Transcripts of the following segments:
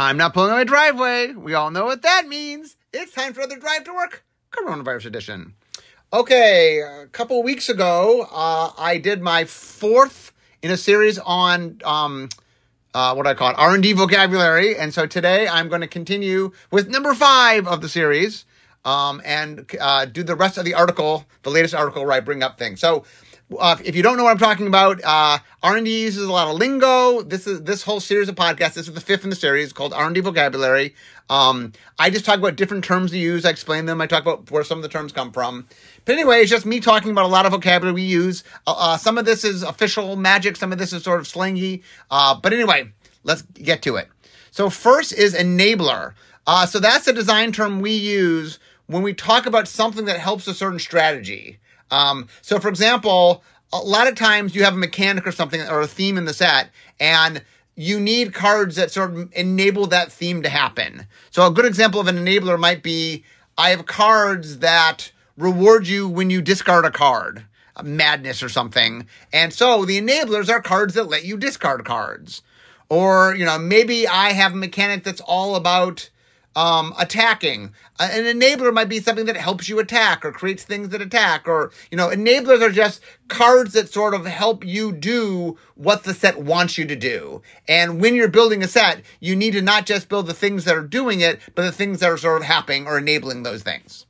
I'm not pulling my driveway. We all know what that means. It's time for another drive to work, coronavirus edition. Okay, a couple weeks ago, uh, I did my fourth in a series on um, uh, what I call R and D vocabulary, and so today I'm going to continue with number five of the series um, and uh, do the rest of the article, the latest article where I bring up things. So uh, if you don't know what I'm talking about, uh, R&D uses a lot of lingo. This is this whole series of podcasts. This is the fifth in the series called R&D vocabulary. Um, I just talk about different terms to use. I explain them. I talk about where some of the terms come from. But anyway, it's just me talking about a lot of vocabulary we use. Uh, uh some of this is official magic. Some of this is sort of slangy. Uh, but anyway, let's get to it. So first is enabler. Uh, so that's a design term we use when we talk about something that helps a certain strategy. Um, so, for example, a lot of times you have a mechanic or something or a theme in the set, and you need cards that sort of enable that theme to happen. So, a good example of an enabler might be I have cards that reward you when you discard a card, a madness or something. And so the enablers are cards that let you discard cards. Or, you know, maybe I have a mechanic that's all about um, attacking. An enabler might be something that helps you attack or creates things that attack or, you know, enablers are just cards that sort of help you do what the set wants you to do. And when you're building a set, you need to not just build the things that are doing it, but the things that are sort of happening or enabling those things.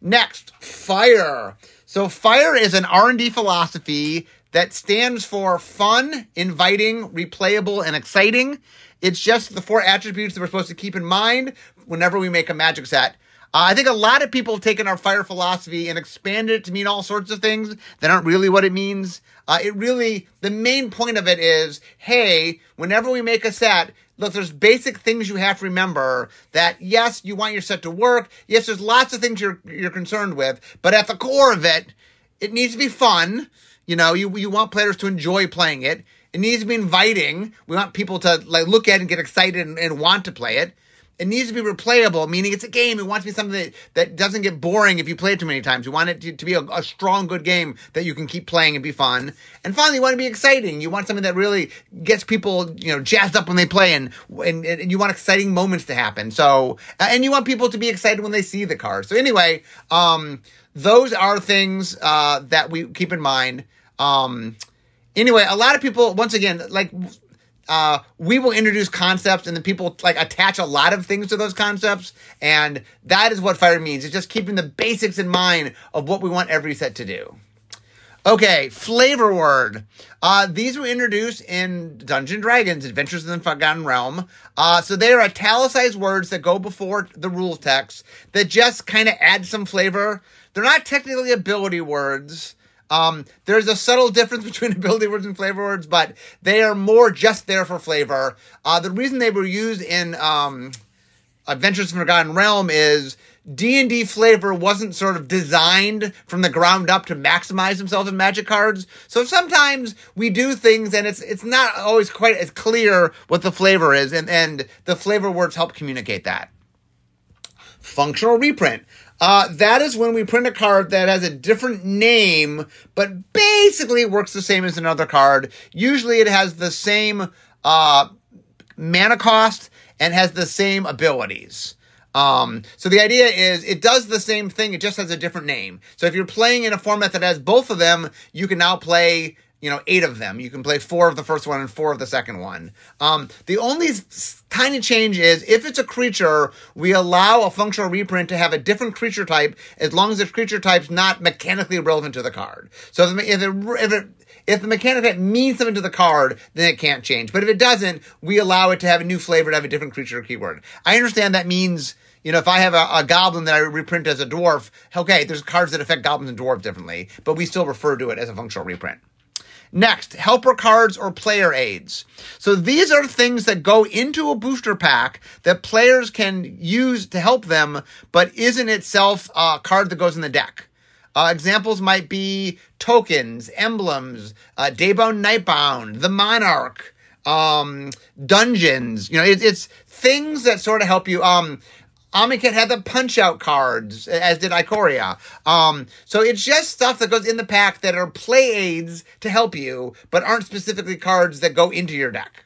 Next, fire. So fire is an R&D philosophy that stands for fun, inviting, replayable, and exciting. It's just the four attributes that we're supposed to keep in mind whenever we make a magic set. Uh, I think a lot of people have taken our fire philosophy and expanded it to mean all sorts of things that aren't really what it means. Uh, it really, the main point of it is, hey, whenever we make a set, look, there's basic things you have to remember that yes, you want your set to work. Yes, there's lots of things you're, you're concerned with, but at the core of it, it needs to be fun. You know, you, you want players to enjoy playing it. It needs to be inviting. We want people to like look at and get excited and, and want to play it. It needs to be replayable, meaning it's a game. It wants to be something that, that doesn't get boring if you play it too many times. You want it to, to be a, a, strong, good game that you can keep playing and be fun. And finally, you want to be exciting. You want something that really gets people, you know, jazzed up when they play and, and, and you want exciting moments to happen. So, uh, and you want people to be excited when they see the car. So anyway, um, those are things, uh, that we keep in mind. Um, anyway, a lot of people, once again, like uh, we will introduce concepts and then people like attach a lot of things to those concepts. And that is what fire means. It's just keeping the basics in mind of what we want every set to do. Okay, flavor word. Uh, these were introduced in Dungeon Dragons, Adventures in the Forgotten Realm. Uh, so they are italicized words that go before the rules text that just kind of add some flavor. They're not technically ability words. Um, there's a subtle difference between ability words and flavor words, but they are more just there for flavor. Uh, the reason they were used in um, Adventures in Forgotten Realm is D&D flavor wasn't sort of designed from the ground up to maximize themselves in magic cards. So sometimes we do things and it's it's not always quite as clear what the flavor is and and the flavor words help communicate that. Functional reprint. Uh, that is when we print a card that has a different name, but basically works the same as another card. Usually it has the same uh, mana cost and has the same abilities. Um, so the idea is it does the same thing, it just has a different name. So if you're playing in a format that has both of them, you can now play you know, eight of them. You can play four of the first one and four of the second one. Um, the only tiny change is if it's a creature, we allow a functional reprint to have a different creature type as long as the creature type's not mechanically relevant to the card. So if it, if it, if the mechanic type means something to the card, then it can't change. But if it doesn't, we allow it to have a new flavor to have a different creature keyword. I understand that means you know, if I have a, a, goblin that I reprint as a dwarf, okay, there's cards that affect goblins and dwarves differently, but we still refer to it as a functional reprint. Next, helper cards or player aids. So these are things that go into a booster pack that players can use to help them, but isn't itself a card that goes in the deck. Uh, examples might be tokens, emblems, uh, Daybound Nightbound, the Monarch, um, dungeons. You know, it, it's things that sort of help you. Um, Amonkhet had the punch out cards, as did Ikoria. Um, so it's just stuff that goes in the pack that are play aids to help you, but aren't specifically cards that go into your deck.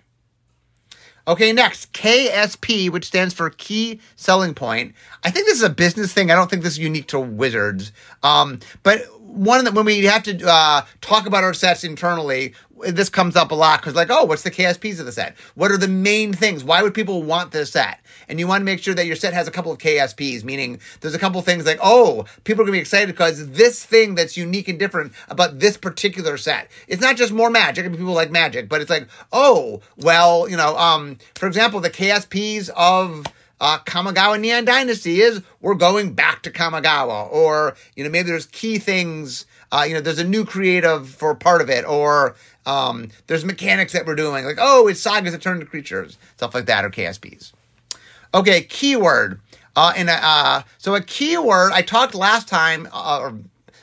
Okay, next, KSP, which stands for Key Selling Point. I think this is a business thing. I don't think this is unique to Wizards. Um, but one of the, when we have to uh, talk about our sets internally, this comes up a lot because like, oh, what's the KSPs of the set? What are the main things? Why would people want this set? And you want to make sure that your set has a couple of KSPs, meaning there's a couple things like, oh, people are to be excited because this thing that's unique and different about this particular set. It's not just more magic. I mean, people like magic, but it's like, oh, well, you know, um, for example, the KSPs of uh, Kamigawa Neon Dynasty is we're going back to Kamigawa, or you know maybe there's key things. Uh, you know, there's a new creative for part of it, or um, there's mechanics that we're doing, like oh, it's sagas that turn into creatures, stuff like that, or KSPs. Okay, keyword. Uh, and uh, so a keyword. I talked last time, uh,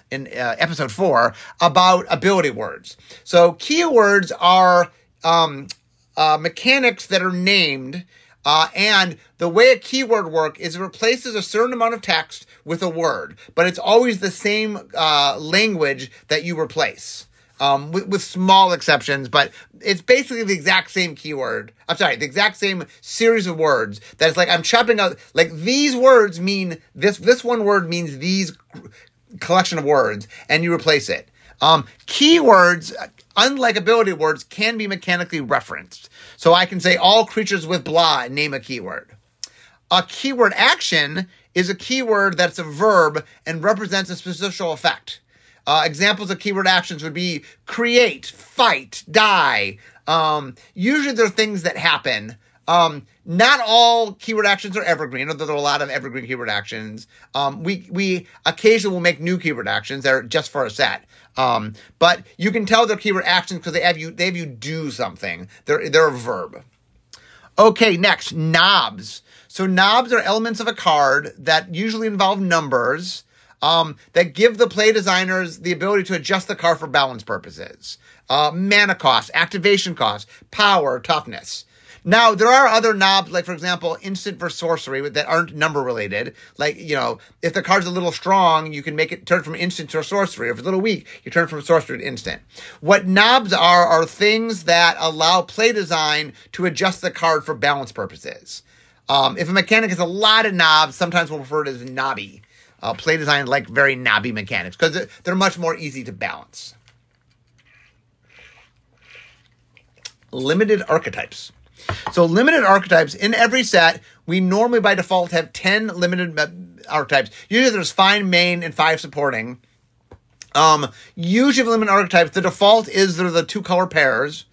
in uh, episode four, about ability words. So keywords are um, uh, mechanics that are named uh, and the way a keyword work is it replaces a certain amount of text with a word, but it's always the same uh, language that you replace. Um, with, with, small exceptions, but it's basically the exact same keyword. I'm sorry, the exact same series of words. That it's like I'm chopping out like these words mean this. This one word means these collection of words, and you replace it. Um, keywords, unlike ability words, can be mechanically referenced. So I can say all creatures with blah and name a keyword. A keyword action is a keyword that's a verb and represents a specific effect. Uh, examples of keyword actions would be create, fight, die. Um, usually they're things that happen. Um, not all keyword actions are evergreen, although there are a lot of evergreen keyword actions. Um, we we occasionally will make new keyword actions that are just for a set. Um, but you can tell they're keyword actions because they have you they have you do something. They're they're a verb. Okay, next knobs. So knobs are elements of a card that usually involve numbers um, that give the play designers the ability to adjust the card for balance purposes. Uh, mana cost, activation cost, power, toughness. Now, there are other knobs, like, for example, instant for sorcery that aren't number related. Like, you know, if the card's a little strong, you can make it turn from instant to sorcery. If it's a little weak, you turn from sorcery to instant. What knobs are, are things that allow play design to adjust the card for balance purposes. Um, if a mechanic has a lot of knobs, sometimes we'll refer to it as knobby. Uh, play design like very knobby mechanics because they're much more easy to balance. Limited archetypes. So limited archetypes in every set, we normally by default have 10 limited archetypes. Usually there's five main and five supporting. Um, usually limited archetypes, the default is they're the two color pairs.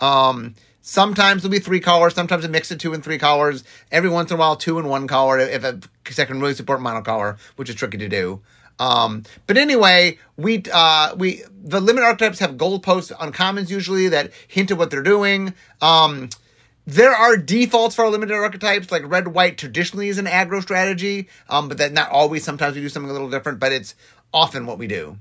Um, sometimes there'll be three colors, sometimes a mix of two and three colors. Every once in a while, two and one color if a set can really support monocolor, which is tricky to do. Um, but anyway, we uh, we the limited archetypes have goalposts on commons usually that hint at what they're doing. Um, there are defaults for our limited archetypes, like red white traditionally is an aggro strategy, um, but that not always. Sometimes we do something a little different, but it's often what we do.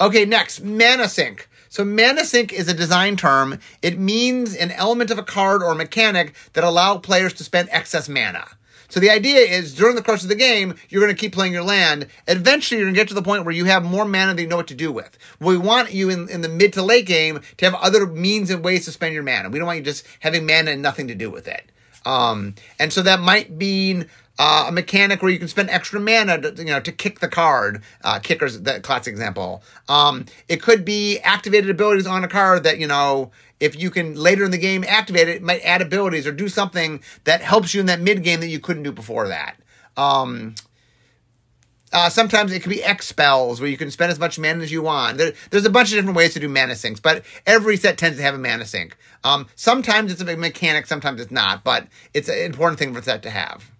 Okay, next, mana sink. So mana sink is a design term. It means an element of a card or mechanic that allow players to spend excess mana. So the idea is during the course of the game, you're going to keep playing your land. Eventually, you're going to get to the point where you have more mana than you know what to do with. We want you in, in the mid to late game to have other means and ways to spend your mana. We don't want you just having mana and nothing to do with it. Um, and so that might mean uh, a mechanic where you can spend extra mana to, you know, to kick the card. Uh, kickers, that classic example. Um, it could be activated abilities on a card that, you know, if you can later in the game activate it, it might add abilities or do something that helps you in that mid game that you couldn't do before that. Um, uh, sometimes it can be X spells where you can spend as much mana as you want. There, there's a bunch of different ways to do mana sinks, but every set tends to have a mana sink. Um, sometimes it's a big mechanic, sometimes it's not, but it's an important thing for a set to have.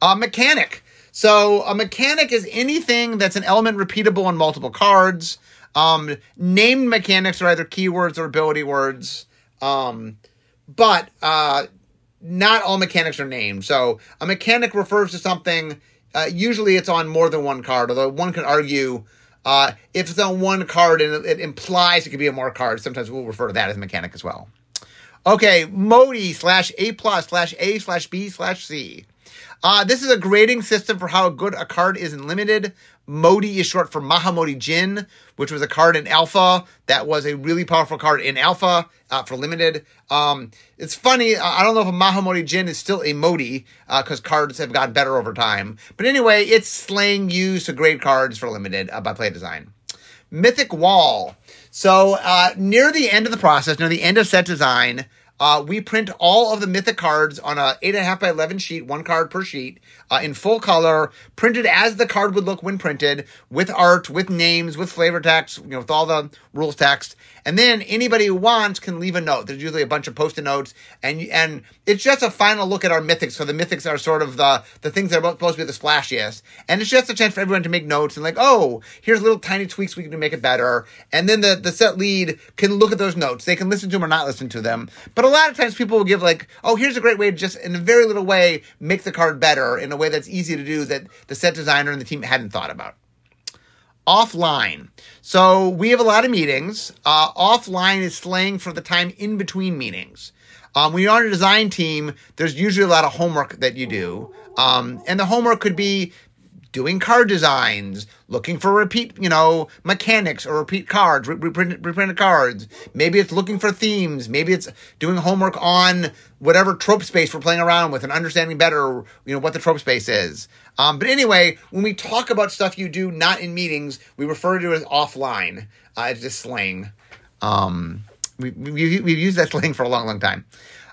A mechanic. So a mechanic is anything that's an element repeatable on multiple cards. Um, named mechanics are either keywords or ability words. Um, but uh, not all mechanics are named. So a mechanic refers to something. Uh, usually, it's on more than one card. Although one can argue uh, if it's on one card and it implies it could be on more cards. Sometimes we'll refer to that as a mechanic as well. Okay, Moti slash A plus slash A slash B slash C. Uh, this is a grading system for how good a card is in limited. Moti is short for Mahamoti Djinn, which was a card in alpha that was a really powerful card in alpha uh, for limited. Um, it's funny. I don't know if a Mahamoti Djinn is still a Moti because uh, cards have gotten better over time. But anyway, it's slang used to grade cards for limited uh, by Play Design. Mythic Wall. So uh, near the end of the process, near the end of set design, uh, we print all of the mythic cards on a eight and a half by eleven sheet, one card per sheet, uh, in full color, printed as the card would look when printed, with art, with names, with flavor text, you know, with all the rules text. And then anybody who wants can leave a note. There's usually a bunch of post-it notes, and and it's just a final look at our mythics. So the mythics are sort of the the things that are supposed to be the splashiest, and it's just a chance for everyone to make notes and like, oh, here's little tiny tweaks we can do to make it better. And then the the set lead can look at those notes. They can listen to them or not listen to them. But a lot of times people will give like, oh, here's a great way to just in a very little way make the card better in a way that's easy to do that the set designer and the team hadn't thought about offline. So we have a lot of meetings. Uh, offline is slang for the time in between meetings. Um, when you're on a design team, there's usually a lot of homework that you do. Um, and the homework could be doing card designs, looking for repeat, you know, mechanics or repeat cards, reprinted, reprinted cards. Maybe it's looking for themes. Maybe it's doing homework on whatever trope space we're playing around with and understanding better, you know, what the trope space is. Um, but anyway, when we talk about stuff you do not in meetings, we refer to it as offline. Uh, it's just slang. Um, we, we, we've used that slang for a long, long time.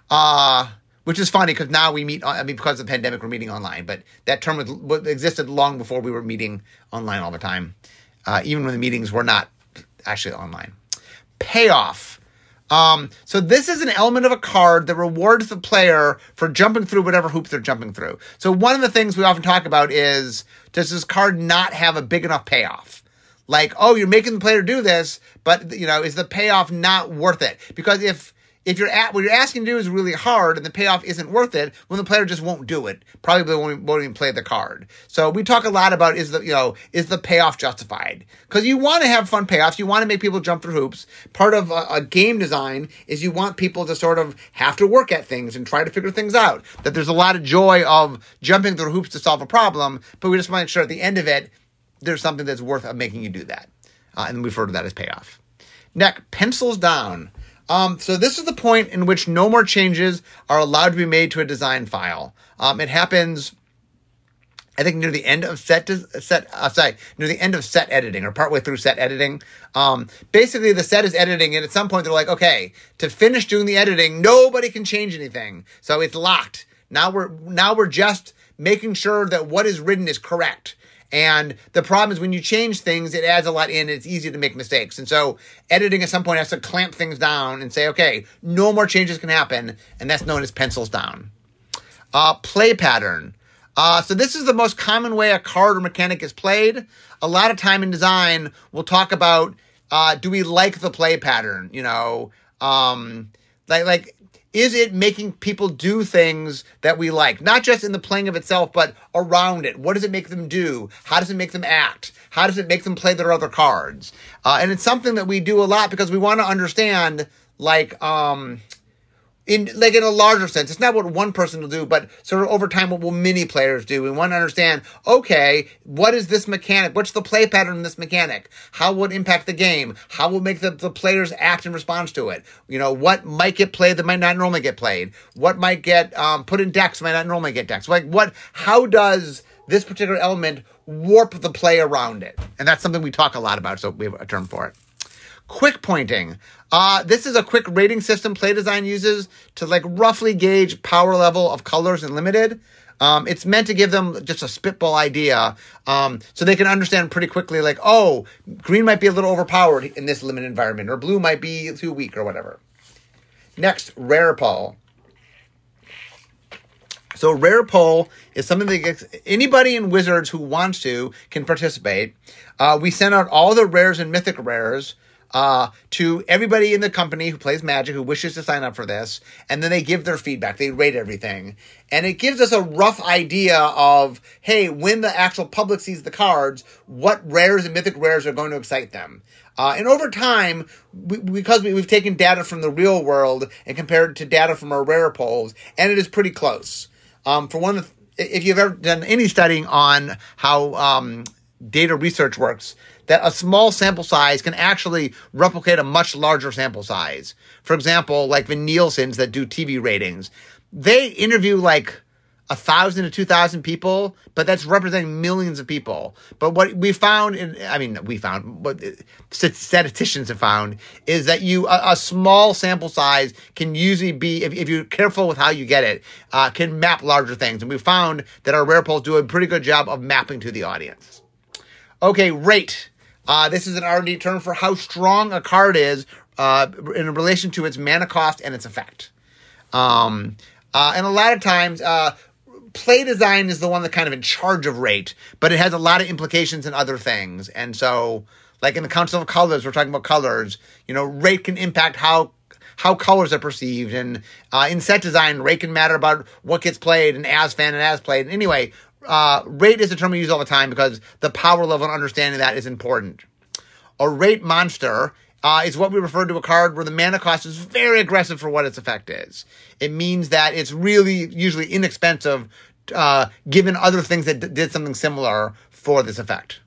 Uh, which is funny because now we meet. I mean, because of the pandemic, we're meeting online. But that term was, existed long before we were meeting online all the time, uh, even when the meetings were not actually online. Payoff. Um, so this is an element of a card that rewards the player for jumping through whatever hoops they're jumping through. So one of the things we often talk about is does this card not have a big enough payoff? Like, oh, you're making the player do this, but you know, is the payoff not worth it? Because if if you're at what you're asking to do is really hard and the payoff isn't worth it, when the player just won't do it, probably won't, won't even play the card. So we talk a lot about is the you know is the payoff justified? Because you want to have fun payoffs, you want to make people jump through hoops. Part of a, a, game design is you want people to sort of have to work at things and try to figure things out. That there's a lot of joy of jumping through hoops to solve a problem, but we just want to make sure at the end of it there's something that's worth making you do that, uh, and we refer to that as payoff. Next, pencils down. Um, so this is the point in which no more changes are allowed to be made to a design file. Um, it happens, I think, near the end of set set. Uh, sorry, near the end of set editing or partway through set editing. Um, basically, the set is editing, and at some point they're like, okay, to finish doing the editing, nobody can change anything, so it's locked. Now we're now we're just making sure that what is written is correct. And the problem is when you change things, it adds a lot in. it's easy to make mistakes. And so editing at some point has to clamp things down and say, okay, no more changes can happen. And that's known as pencils down. Uh, play pattern. Uh, so this is the most common way a card or mechanic is played. A lot of time in design, we'll talk about, uh, do we like the play pattern? You know, um, like, like is it making people do things that we like? Not just in the playing of itself, but around it. What does it make them do? How does it make them act? How does it make them play their other cards? Uh, and it's something that we do a lot because we want to understand, like, um, in like in a larger sense. It's not what one person will do, but sort of over time, what will many players do? We want to understand, okay, what is this mechanic? What's the play pattern in this mechanic? How will it impact the game? How will make the, the players act in response to it? You know, what might get played that might not normally get played? What might get um, put in decks might not normally get decks? Like what, how does this particular element warp the play around it? And that's something we talk a lot about, so we have a term for it. Quick pointing. Uh, this is a quick rating system play design uses to like roughly gauge power level of colors in limited. Um, it's meant to give them just a spitball idea, um, so they can understand pretty quickly, like, oh, green might be a little overpowered in this limited environment, or blue might be too weak, or whatever. Next, rare poll. So rare poll is something that gets anybody in Wizards who wants to can participate. Uh, we send out all the rares and mythic rares uh, to everybody in the company who plays Magic who wishes to sign up for this, and then they give their feedback. They rate everything, and it gives us a rough idea of hey, when the actual public sees the cards, what rares and mythic rares are going to excite them. Uh, and over time, we, because we, have taken data from the real world and compared it to data from our rare polls, and it is pretty close. Um, for one if you've ever done any studying on how um, data research works, that a small sample size can actually replicate a much larger sample size. For example, like the Nielsen's that do TV ratings, they interview like a thousand to two thousand people, but that's representing millions of people. But what we found, in, I mean, we found, what statisticians have found, is that you a, a small sample size can usually be, if, if you're careful with how you get it, uh, can map larger things. And we found that our rare polls do a pretty good job of mapping to the audience. Okay, rate. Uh, this is an R&D term for how strong a card is uh, in relation to its mana cost and its effect. Um, uh, and a lot of times, uh, play design is the one that kind of in charge of rate, but it has a lot of implications in other things. And so, like in the Council of Colors, we're talking about colors. You know, rate can impact how how colors are perceived, and uh, in set design, rate can matter about what gets played and as fan and as played. And anyway, uh, rate is a term we use all the time because the power level and understanding that is important. A rate monster uh, is what we refer to a card where the mana cost is very aggressive for what its effect is. It means that it's really usually inexpensive uh, given other things that d- did something similar for this effect.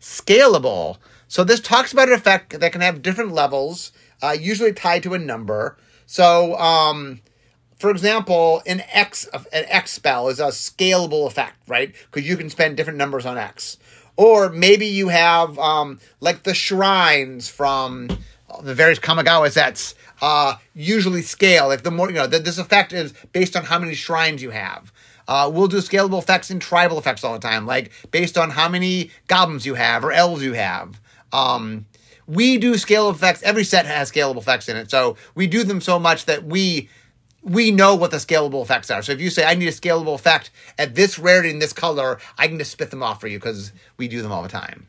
Scalable. So this talks about an effect that can have different levels, uh, usually tied to a number. So, um, for example, an X an X spell is a scalable effect, right? Because you can spend different numbers on X. Or maybe you have um, like the shrines from the various Kamigawa sets uh, usually scale. Like the more you know, that this effect is based on how many shrines you have. Uh, we'll do scalable effects and tribal effects all the time, like based on how many goblins you have or elves you have. Um, we do scalable effects. Every set has scalable effects in it, so we do them so much that we we know what the scalable effects are. So if you say I need a scalable effect at this rarity in this color, I can just spit them off for you because we do them all the time.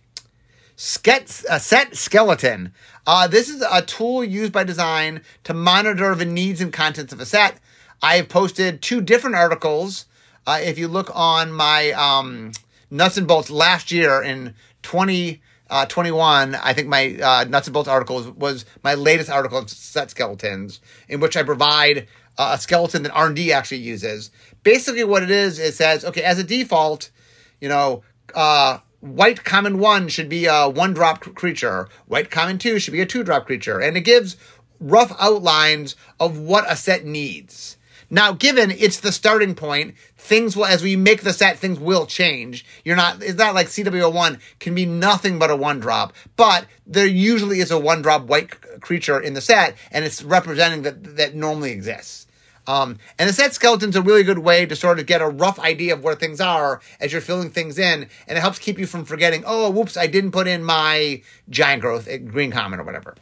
Sket, uh, set skeleton. Uh, this is a tool used by design to monitor the needs and contents of a set. I have posted two different articles. Uh, if you look on my um, nuts and bolts last year in 2021, uh, I think my uh, nuts and bolts article was, was my latest article on set skeletons, in which I provide a skeleton that R&D actually uses. Basically what it is, it says, okay, as a default, you know, uh, white common one should be a one drop creature. White common two should be a two drop creature. And it gives rough outlines of what a set needs. Now, given it's the starting point, things will, as we make the set, things will change. You're not, it's not like CW01 can be nothing but a one drop, but there usually is a one drop white creature in the set, and it's representing that, that normally exists. Um, and the set skeleton's a really good way to sort of get a rough idea of where things are as you're filling things in, and it helps keep you from forgetting, oh, whoops, I didn't put in my giant growth, eh, green common or whatever.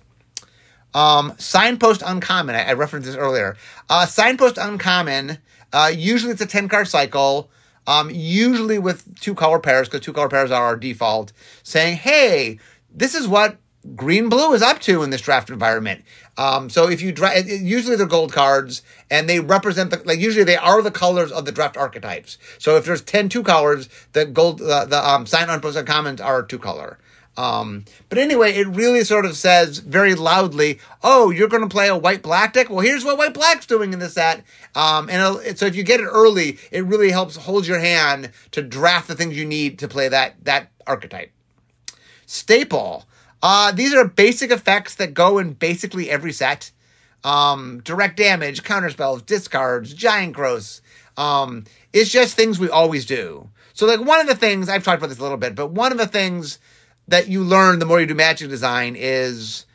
Um, signpost uncommon, I, I referenced this earlier. Uh, signpost uncommon, uh, usually it's a 10 card cycle, um, usually with two color pairs, because two color pairs are our default, saying, hey, this is what green blue is up to in this draft environment. Um, so if you draft, usually they're gold cards and they represent the, like usually they are the colors of the draft archetypes. So if there's 10 two colors, the gold, uh, the um, sign on post commons are two color. Um, but anyway, it really sort of says very loudly, "Oh, you're going to play a white black deck. Well, here's what white black's doing in this set." Um, and so if you get it early, it really helps hold your hand to draft the things you need to play that that archetype. Staple. Uh, these are basic effects that go in basically every set. Um, direct damage, counterspells, discards, giant growths. Um, it's just things we always do. So, like, one of the things, I've talked about this a little bit, but one of the things that you learn the more you do magic design is,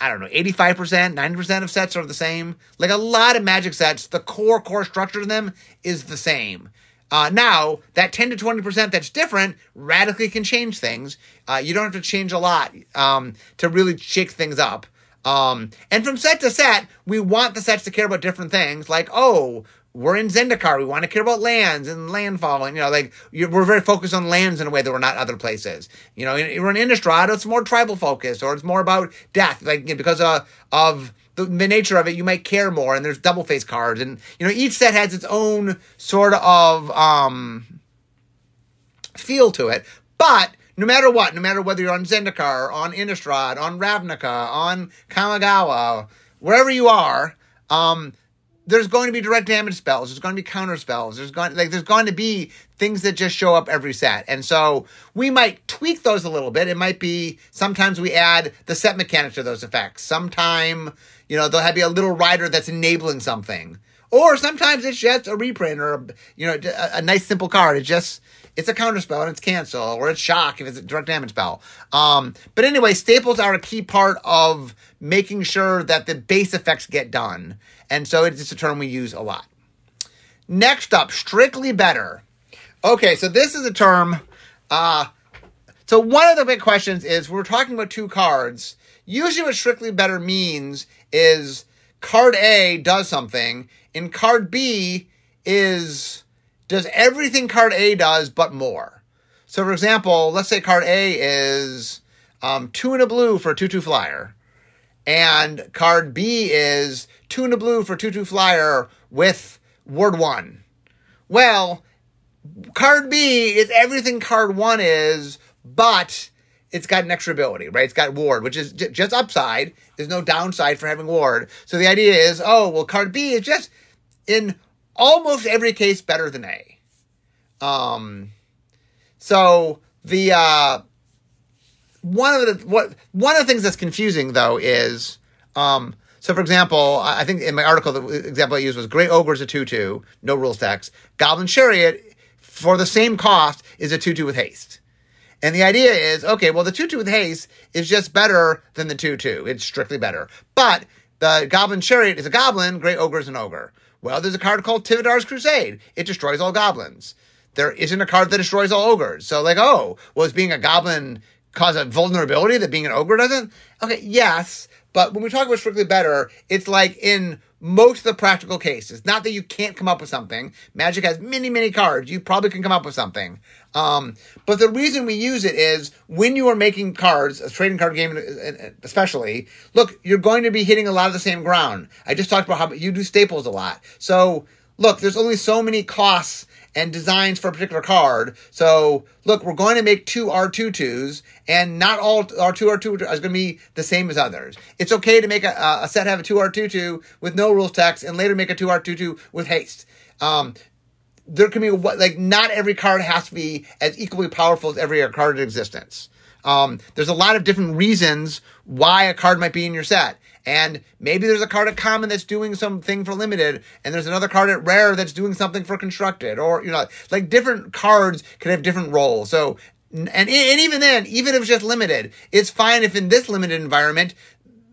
I don't know, 85%, 90% of sets are the same. Like, a lot of magic sets, the core, core structure of them is the same. Uh, now, that 10 to 20% that's different radically can change things. Uh, you don't have to change a lot um, to really shake things up. Um, and from set to set, we want the sets to care about different things, like, oh, we're in Zendikar. We want to care about lands and landfall. And, you know, like, we're very focused on lands in a way that we're not other places. You know, we're in Innistrad, it's more tribal focused, or it's more about death, like, because of, of the, the nature of it, you might care more. And there's double face cards, and you know each set has its own sort of um, feel to it. But no matter what, no matter whether you're on Zendikar, on Innistrad, on Ravnica, on Kamigawa, wherever you are, um, there's going to be direct damage spells. There's going to be counter spells. There's going like there's going to be things that just show up every set, and so we might tweak those a little bit. It might be sometimes we add the set mechanic to those effects. Sometime you know there'll have be a little rider that's enabling something, or sometimes it's just a reprint or a, you know a, a nice simple card. It's just it's a counter spell and it's cancel, or it's shock if it's a direct damage spell. Um, but anyway, staples are a key part of making sure that the base effects get done. And so it's just a term we use a lot. Next up, strictly better. Okay, so this is a term. Uh, so one of the big questions is we're talking about two cards. Usually, what strictly better means is card A does something, and card B is does everything card A does but more. So, for example, let's say card A is um, two in a blue for a 2 2 flyer, and card B is two in a blue for 2 2 flyer with ward 1. Well, card B is everything card 1 is, but it's got an extra ability, right? It's got ward, which is j- just upside. There's no downside for having ward. So the idea is, oh, well, card B is just in almost every case better than A. Um, so the uh, one of the what one of the things that's confusing though is um, so for example, I think in my article the example I used was Great Ogre is a two two, no rules text. Goblin Chariot for the same cost is a two two with haste. And the idea is, okay, well, the 2 2 with haste is just better than the 2 2. It's strictly better. But the Goblin Chariot is a goblin, Great Ogre is an ogre. Well, there's a card called Tividar's Crusade. It destroys all goblins. There isn't a card that destroys all ogres. So, like, oh, was being a goblin cause a vulnerability that being an ogre doesn't? Okay, yes. But when we talk about strictly better, it's like in most of the practical cases. Not that you can't come up with something. Magic has many, many cards. You probably can come up with something. Um, but the reason we use it is when you are making cards, a trading card game especially, look, you're going to be hitting a lot of the same ground. I just talked about how you do staples a lot. So look, there's only so many costs and designs for a particular card. So look, we're going to make two R22s and not all R2 R2 is going to be the same as others. It's okay to make a, a set have a 2 R22 with no rules text and later make a 2 R22 with haste. Um, there can be like not every card has to be as equally powerful as every card in existence. Um, there's a lot of different reasons why a card might be in your set. And maybe there's a card at common that's doing something for limited, and there's another card at rare that's doing something for constructed, or you know, like different cards can have different roles. So and, and even then, even if it's just limited, it's fine if in this limited environment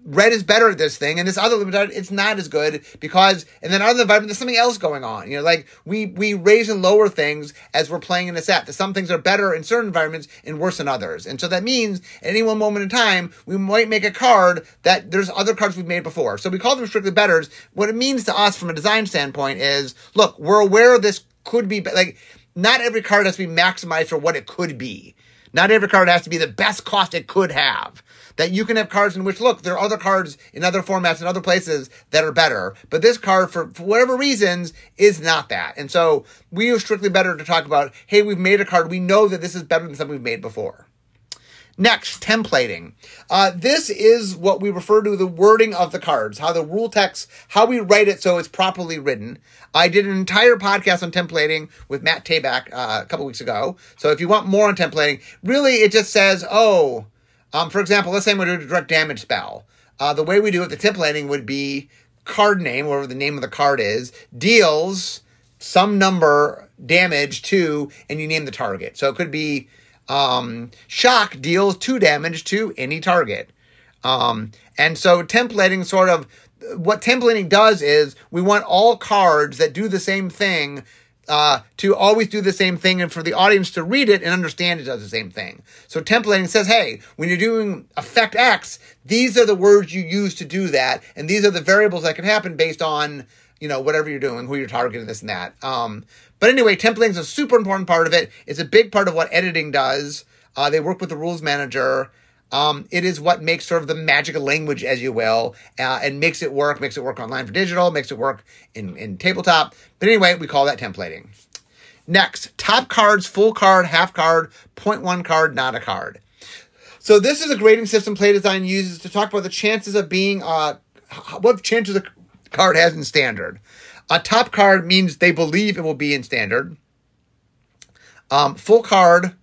red is better at this thing and this other limited it's not as good because and then other environment there's something else going on. You know like we we raise and lower things as we're playing in a set that some things are better in certain environments and worse in others. And so that means at any one moment in time we might make a card that there's other cards we've made before. So we call them strictly betters. What it means to us from a design standpoint is look we're aware this could be like not every card has to be maximized for what it could be. Not every card has to be the best cost it could have that you can have cards in which look there are other cards in other formats in other places that are better but this card for, for whatever reasons is not that and so we are strictly better to talk about hey we've made a card we know that this is better than something we've made before Next, templating. Uh, this is what we refer to the wording of the cards, how the rule text, how we write it so it's properly written. I did an entire podcast on templating with Matt Tabak uh, a couple weeks ago. So if you want more on templating, really it just says, oh, um, for example, let's say I'm going to do a direct damage spell. Uh, the way we do it, the templating would be card name, whatever the name of the card is, deals some number damage to, and you name the target. So it could be um, shock deals two damage to any target. Um, and so templating sort of what templating does is we want all cards that do the same thing uh, to always do the same thing and for the audience to read it and understand it does the same thing. So templating says, hey, when you're doing effect X, these are the words you use to do that, and these are the variables that can happen based on you know whatever you're doing, who you're targeting, this and that. Um, but anyway, templating is a super important part of it. It's a big part of what editing does. Uh, they work with the rules manager. Um, it is what makes sort of the magic of language, as you will, uh, and makes it work, makes it work online for digital, makes it work in, in tabletop. But anyway, we call that templating. Next, top cards, full card, half card, point one card, not a card. So this is a grading system Play Design uses to talk about the chances of being, uh, what chances a card has in standard. A top card means they believe it will be in standard. Um, full card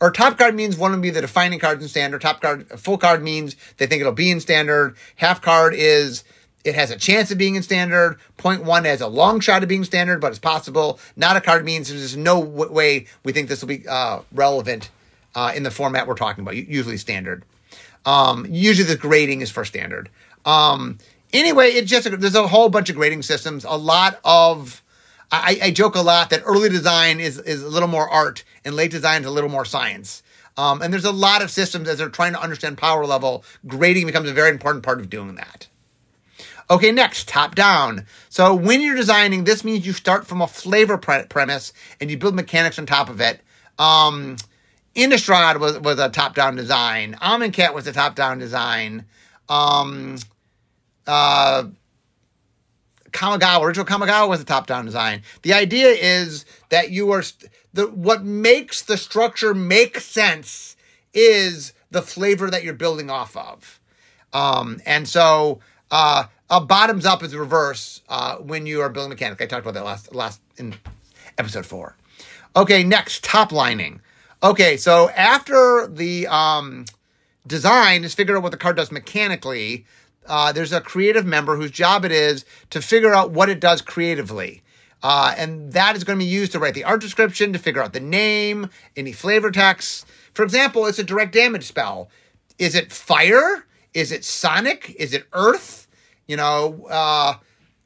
or top card means one will be the defining cards in standard. Top card, full card means they think it'll be in standard. Half card is it has a chance of being in standard. Point one has a long shot of being standard, but it's possible. Not a card means there's no w- way we think this will be uh, relevant uh, in the format we're talking about. Usually standard. Um, usually the grading is for standard. Um, anyway, it just there's a whole bunch of grading systems. A lot of I, I, joke a lot that early design is is a little more art and late design is a little more science. Um, and there's a lot of systems as they're trying to understand power level. Grading becomes a very important part of doing that. Okay, next, top down. So when you're designing, this means you start from a flavor pre- premise and you build mechanics on top of it. Um, Innistrad was, was a top down design. Amonkhet was a top down design. Um, uh, Kamigawa, original Kamigawa was a top-down design. The idea is that you are the what makes the structure make sense is the flavor that you're building off of. Um, and so uh, a bottoms up is reverse uh, when you are building mechanic. I talked about that last last in episode four. Okay, next top lining. Okay, so after the um, design is figured out what the card does mechanically, uh, there's a creative member whose job it is to figure out what it does creatively. Uh, and that is going to be used to write the art description, to figure out the name, any flavor text. For example, it's a direct damage spell. Is it fire? Is it sonic? Is it earth? You know, uh,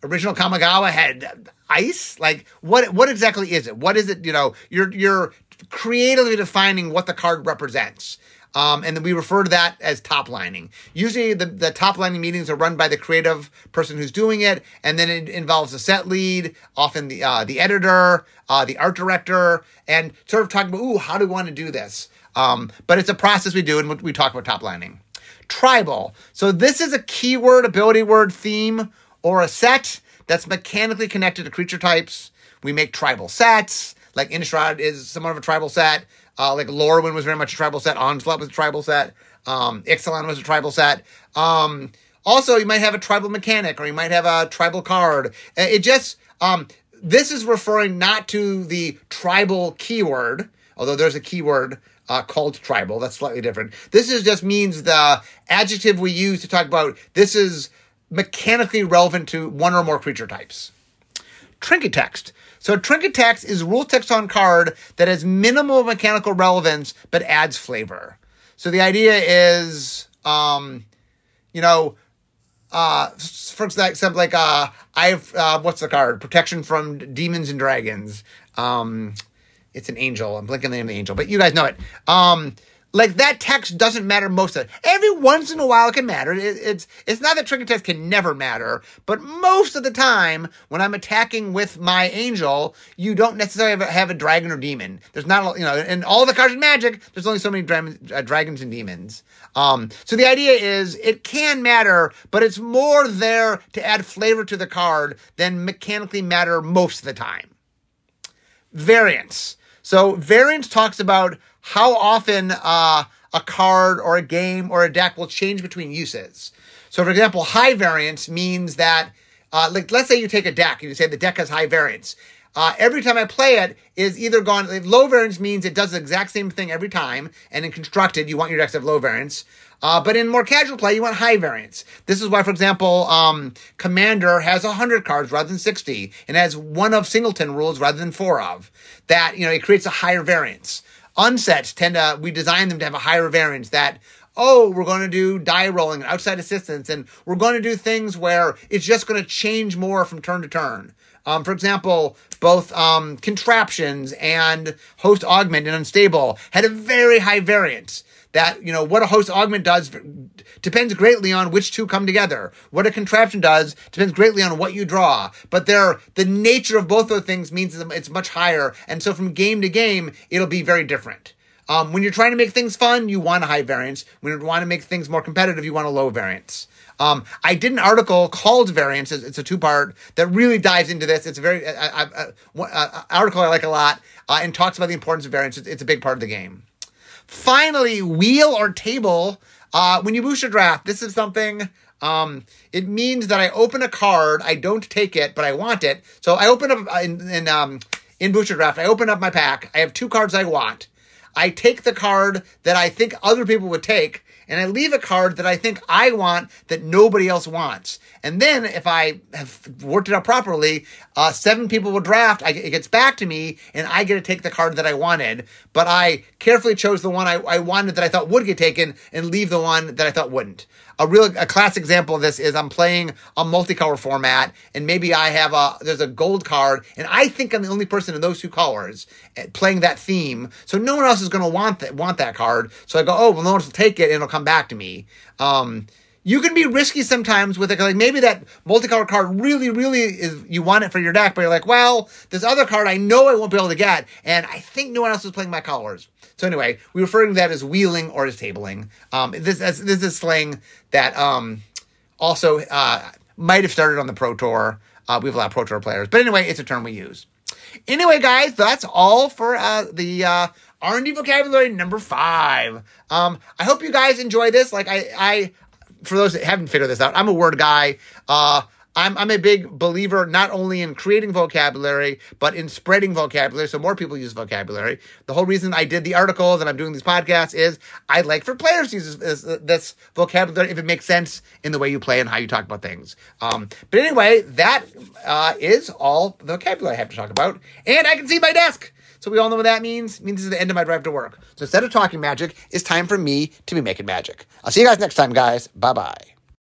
original Kamigawa had ice. Like, what? What exactly is it? What is it? You know, you're you're creatively defining what the card represents. Um, and then we refer to that as top lining. Usually the, the top lining meetings are run by the creative person who's doing it. And then it involves the set lead, often the, uh, the editor, uh, the art director, and sort of talking about, ooh, how do we want to do this? Um, but it's a process we do and we talk about top lining. Tribal. So this is a keyword, ability word, theme, or a set that's mechanically connected to creature types. We make tribal sets. Like Innistrad is somewhat of a tribal set. Uh, like Lorwyn was very much a tribal set. Onslaught was a tribal set. Um, Ixalan was a tribal set. Um, also, you might have a tribal mechanic or you might have a tribal card. Uh, it just, um, this is referring not to the tribal keyword, although there's a keyword uh, called tribal. That's slightly different. This is just means the adjective we use to talk about this is mechanically relevant to one or more creature types. Trinket text. So trinket text is rule text on card that has minimal mechanical relevance but adds flavor. So the idea is, um, you know, uh, for example, like uh, I have uh, what's the card? Protection from demons and dragons. Um, it's an angel. I'm blinking the name of the angel, but you guys know it. Um, like that text doesn't matter most of it. Every once in a while it can matter. It, it's it's not that trinket text can never matter, but most of the time when I'm attacking with my angel, you don't necessarily have a, have a dragon or demon. There's not you know, in all the cards in Magic, there's only so many dra- uh, dragons and demons. Um, so the idea is it can matter, but it's more there to add flavor to the card than mechanically matter most of the time. Variance. So variance talks about how often uh, a card or a game or a deck will change between uses. So, for example, high variance means that, uh, like, let's say you take a deck and you say the deck has high variance. Uh, every time I play it is either gone. Low variance means it does the exact same thing every time, and in constructed, you want your decks to have low variance. Uh, but in more casual play, you want high variance. This is why, for example, um, Commander has 100 cards rather than 60, and has one of singleton rules rather than four of. That, you know, it creates a higher variance. Unsets tend to, we design them to have a higher variance that, oh, we're going to do die rolling and outside assistance, and we're going to do things where it's just going to change more from turn to turn. Um, for example, both um, contraptions and host augment and unstable had a very high variance that you know what a host augment does depends greatly on which two come together what a contraption does depends greatly on what you draw but they're the nature of both those things means it's much higher and so from game to game it'll be very different um, when you're trying to make things fun you want a high variance when you want to make things more competitive you want a low variance um, I did an article called Variance. It's a two part that really dives into this. It's a very article I like a lot uh, and talks about the importance of variance. It's, it's, a big part of the game. Finally, wheel or table. Uh, when you boost your draft, this is something Um, it means that I open a card, I don't take it, but I want it. So I open up uh, in, in um in Booster Draft, I open up my pack. I have two cards I want. I take the card that I think other people would take, and I leave a card that I think I want that nobody else wants. And then if I have worked it out properly, uh, seven people will draft. I, it gets back to me, and I get to take the card that I wanted. But I carefully chose the one I, I wanted that I thought would get taken, and leave the one that I thought wouldn't. A real a classic example of this is I'm playing a multicolor format, and maybe I have a there's a gold card, and I think I'm the only person in those two colors eh, playing that theme. So no one else is going to want that want that card. So I go, oh well, no one will take it, and it'll come back to me. Um, you can be risky sometimes with it. Like maybe that multicolor card really, really is you want it for your deck, but you're like, well, this other card I know I won't be able to get, and I think no one else is playing my colors. So anyway, we refer to that as wheeling or as tabling. Um, this, as, this is slang that um, also uh, might have started on the Pro Tour. Uh, we have a lot of Pro Tour players, but anyway, it's a term we use. Anyway, guys, that's all for uh, the uh, R&D vocabulary number five. Um, I hope you guys enjoy this. Like I, I, for those that haven't figured this out, I'm a word guy. Uh, I'm, I'm a big believer not only in creating vocabulary, but in spreading vocabulary so more people use vocabulary. The whole reason I did the article that I'm doing these podcasts is I'd like for players to use this, this, this vocabulary if it makes sense in the way you play and how you talk about things. Um, but anyway, that uh, is all the vocabulary I have to talk about. And I can see my desk. So we all know what that means. It means this is the end of my drive to work. So instead of talking magic, it's time for me to be making magic. I'll see you guys next time, guys. Bye bye.